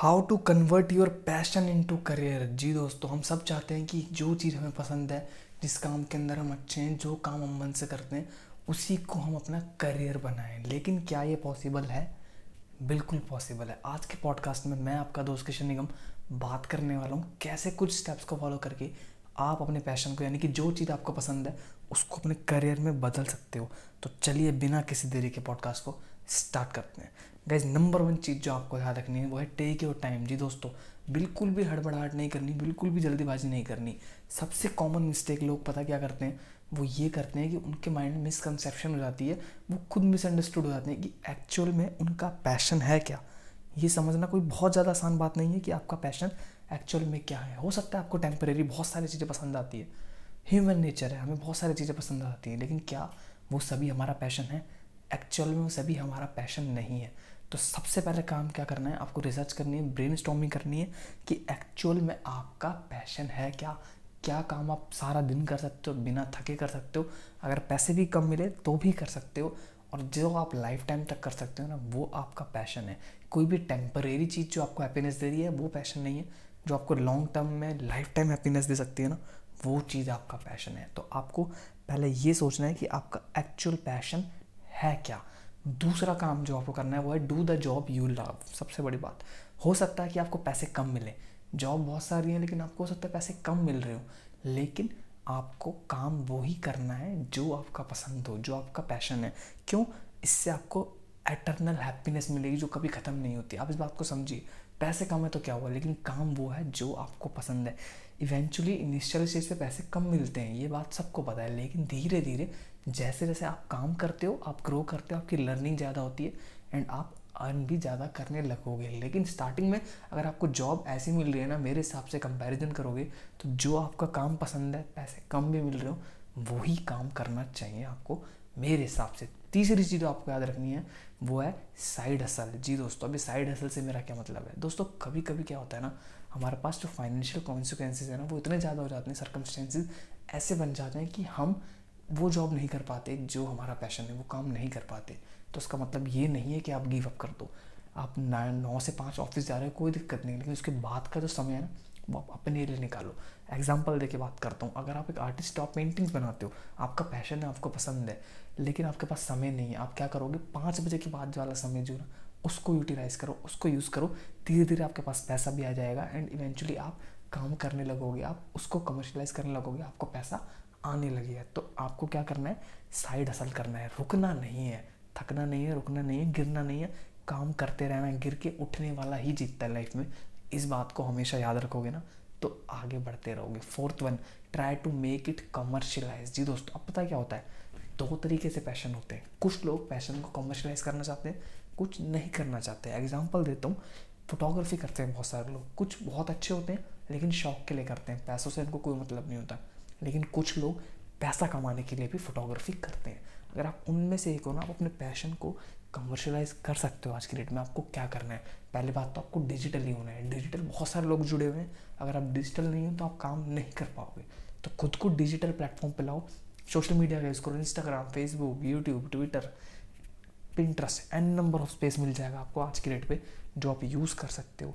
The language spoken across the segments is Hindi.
How to convert your passion into career जी दोस्तों, हम सब चाहते हैं कि जो चीज़ हमें पसंद है, जिस काम के अंदर हम अच्छे हैं, जो काम हम मन से करते हैं, उसी को हम अपना करियर बनाएँ। लेकिन क्या ये पॉसिबल है? बिल्कुल पॉसिबल है। आज के पॉडकास्ट में मैं आपका दोस्त किशन निगम बात करने वाला हूँ। कैसे कुछ स्टेप्स को फॉलो करके आप अपने पैशन को, यानी कि जो चीज़ आपको पसंद है, उसको अपने करियर में बदल सकते हो। तो चलिए बिना किसी देरी के पॉडकास्ट को स्टार्ट करते हैं। गाइज़ नंबर वन चीज़ जो आपको याद रखनी है, वो है टेक योर टाइम जी दोस्तों, बिल्कुल भी हड़बड़ाहट नहीं करनी, बिल्कुल भी जल्दीबाजी नहीं करनी। सबसे कॉमन मिस्टेक लोग पता क्या करते हैं? वो ये करते हैं कि उनके माइंड में मिसकनसेप्शन हो जाती है, वो खुद मिसअंडरस्टूड हो जाते हैं कि एक्चुअल में उनका पैशन है क्या? ये समझना कोई बहुत ज़्यादा आसान बात नहीं है कि आपका पैशन एक्चुअल में क्या है। हो सकता है आपको टेम्परेरी बहुत सारी चीज़ें पसंद आती है। ह्यूमन नेचर है, हमें बहुत सारी चीज़ें पसंद आती हैं, लेकिन क्या वो सभी हमारा पैशन है? एक्चुअल में वो सभी हमारा पैशन नहीं है। तो सबसे पहले काम क्या करना है? आपको रिसर्च करनी है ब्रेन करनी है कि एक्चुअल में आपका पैशन है क्या? क्या काम आप सारा दिन कर सकते हो, बिना थके कर सकते हो? अगर पैसे भी कम मिले तो भी कर सकते हो। और जो आप लाइफ टाइम तक कर सकते हो ना, वो आपका पैशन है। कोई भी टेम्परेरी चीज़ जो आपको हैप्पीनेस दे रही है, वो पैशन नहीं है। जो आपको लॉन्ग टर्म में लाइफ टाइम हैप्पीनेस दे सकती है ना, वो चीज़ आपका पैशन है। तो आपको पहले ये सोचना है कि आपका एक्चुअल पैशन है क्या? दूसरा काम जो आपको करना है, वो है do the job you love सबसे बड़ी बात। हो सकता है कि आपको पैसे कम मिले। जॉब बहुत सारी हैं, लेकिन आपको हो सकता है पैसे कम मिल रहे हो। लेकिन आपको काम वो ही करना है जो आपका पसंद हो, जो आपका पैशन है। क्यों? इससे आपको एटर्नल हैप्पीनेस मिलेगी जो कभी ख़त्म नहीं होती। आप इस बात को समझिए। पैसे कम है तो क्या हुआ? लेकिन काम वो है जो आपको पसंद है। इवेंचुअली इनिशियल स्टेज पे पैसे कम मिलते हैं, ये बात सबको पता है। लेकिन धीरे धीरे जैसे जैसे आप काम करते हो, आप ग्रो करते हो, आपकी लर्निंग ज़्यादा होती है एंड आप अर्न भी ज़्यादा करने लगोगे। लेकिन स्टार्टिंग में अगर आपको जॉब ऐसी मिल रही है ना, मेरे हिसाब से कंपैरिजन करोगे तो जो आपका काम पसंद है, पैसे कम भी मिल रहे हो, वही काम करना चाहिए आपको मेरे हिसाब से। तीसरी चीज़ जो आपको याद रखनी है, वो है साइड हसल जी दोस्तों, अभी साइड हसल से मेरा क्या मतलब है? दोस्तों कभी कभी क्या होता है ना, हमारे पास जो फाइनेंशियल कॉन्सिक्वेंसेज है ना, वो इतने ज़्यादा हो जाते हैं सर्कमस्टेंसेज ऐसे बन जाते हैं कि हम वो जॉब नहीं कर पाते, जो हमारा पैशन है, वो काम नहीं कर पाते। तो उसका मतलब ये नहीं है कि आप गिव अप कर दो। आप नौ से पाँच ऑफ़िस जा रहे हो, कोई दिक्कत नहीं लेकिन उसके बाद का जो समय है ना अपने लिए निकालो। एग्ज़ाम्पल दे के बात करता हूँ। अगर आप एक आर्टिस्ट आप पेंटिंग्स बनाते हो, आपका पैशन है, आपको पसंद है, लेकिन आपके पास समय नहीं है, आप क्या करोगे? पाँच बजे के बाद वाला समय जो है उसको यूटिलाइज करो, उसको यूज़ करो धीरे धीरे आपके पास पैसा भी आ जाएगा एंड इवेंचुअली आप काम करने लगोगे, आप उसको कमर्शलाइज करने लगोगे, आपको पैसा आने लगी तो आपको क्या करना है? साइड हसल करना है। रुकना नहीं है। थकना नहीं है, रुकना नहीं है, गिरना नहीं है। काम करते रहना है, गिर के उठने वाला ही जीतता है लाइफ में। इस बात को हमेशा याद रखोगे ना तो आगे बढ़ते रहोगे। Fourth one try to make it commercialise जी दोस्तों, अब पता क्या होता है? दो तरीके से पैशन होते हैं। कुछ लोग पैशन को कमर्शलाइज करना चाहते हैं, कुछ नहीं करना चाहते। एग्ज़ाम्पल देता हूँ फोटोग्राफी करते हैं बहुत सारे लोग। कुछ बहुत अच्छे होते हैं, लेकिन शौक के लिए करते हैं। पैसों से इनको कोई मतलब नहीं होता। लेकिन कुछ लोग पैसा कमाने के लिए भी फोटोग्राफी करते हैं। अगर आप उनमें से एक हो ना, आप अपने पैशन को कमर्शलाइज कर सकते हो आज की डेट में? आपको क्या करना है? पहले बात तो आपको डिजिटल ही होना है। डिजिटल बहुत सारे लोग जुड़े हुए हैं। अगर आप डिजिटल नहीं हो तो आप काम नहीं कर पाओगे। तो खुद को डिजिटल प्लेटफॉर्म पर लाओ। सोशल मीडिया का यूज़ करो। Instagram Facebook YouTube Twitter Pinterest an number of space मिल जाएगा आपको आज की डेट पे जो आप यूज़ कर सकते हो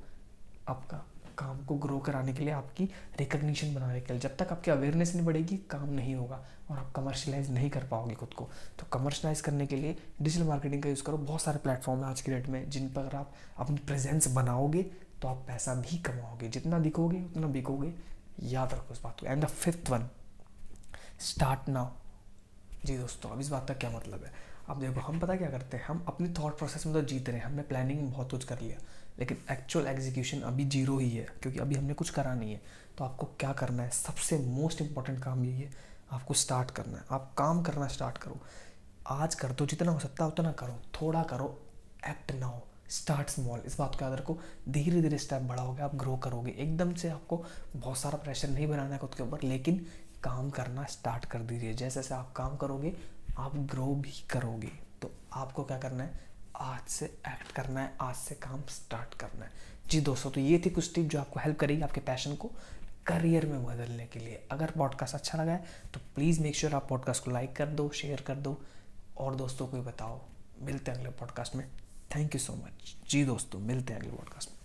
आपका। काम को ग्रो कराने के लिए आपकी रिकग्निशन बनाने के लिए। जब तक आपकी अवेयरनेस नहीं बढ़ेगी, काम नहीं होगा और आप कमर्शलाइज नहीं कर पाओगे खुद को। तो कमर्शलाइज करने के लिए डिजिटल मार्केटिंग का यूज़ करो। बहुत सारे प्लेटफॉर्म है आज के डेट में जिन पर आप अपनी प्रेजेंस बनाओगे तो आप पैसा भी कमाओगे। जितना दिखोगे, उतना बिकोगे। याद रखो इस बात को। And the fifth one start now जी दोस्तों, अब इस बात का क्या मतलब है? अब देखो, हम पता क्या करते हैं? हम अपने थॉट प्रोसेस में तो जीत रहे हैं। हमने प्लानिंग बहुत कुछ कर लिया। लेकिन एक्चुअल एग्जीक्यूशन अभी ज़ीरो ही है, क्योंकि अभी हमने कुछ करा नहीं है। तो आपको क्या करना है? सबसे मोस्ट इंपॉर्टेंट काम यही है, आपको स्टार्ट करना है। आप काम करना स्टार्ट करो। आज कर दो, जितना हो सकता है उतना करो। थोड़ा करो एक्ट ना हो स्टार्ट स्मॉल इस बात को याद रखो। धीरे धीरे स्टेप बढ़ाओगे, आप ग्रो करोगे। एकदम से आपको बहुत सारा प्रेशर नहीं बनाना है खुद के ऊपर, लेकिन काम करना स्टार्ट कर दीजिए। जैसे जैसे आप काम करोगे आप ग्रो भी करोगे तो आपको क्या करना है? आज से एक्ट करना है, आज से काम स्टार्ट करना है। जी दोस्तों तो ये थी कुछ टिप जो आपको हेल्प करेगी आपके पैशन को करियर में बदलने के लिए। अगर पॉडकास्ट अच्छा लगा है तो प्लीज़ मेक श्योर आप पॉडकास्ट को लाइक कर दो शेयर कर दो। और दोस्तों को भी बताओ, मिलते हैं अगले पॉडकास्ट में। थैंक यू सो मच जी दोस्तों, मिलते हैं अगले पॉडकास्ट में।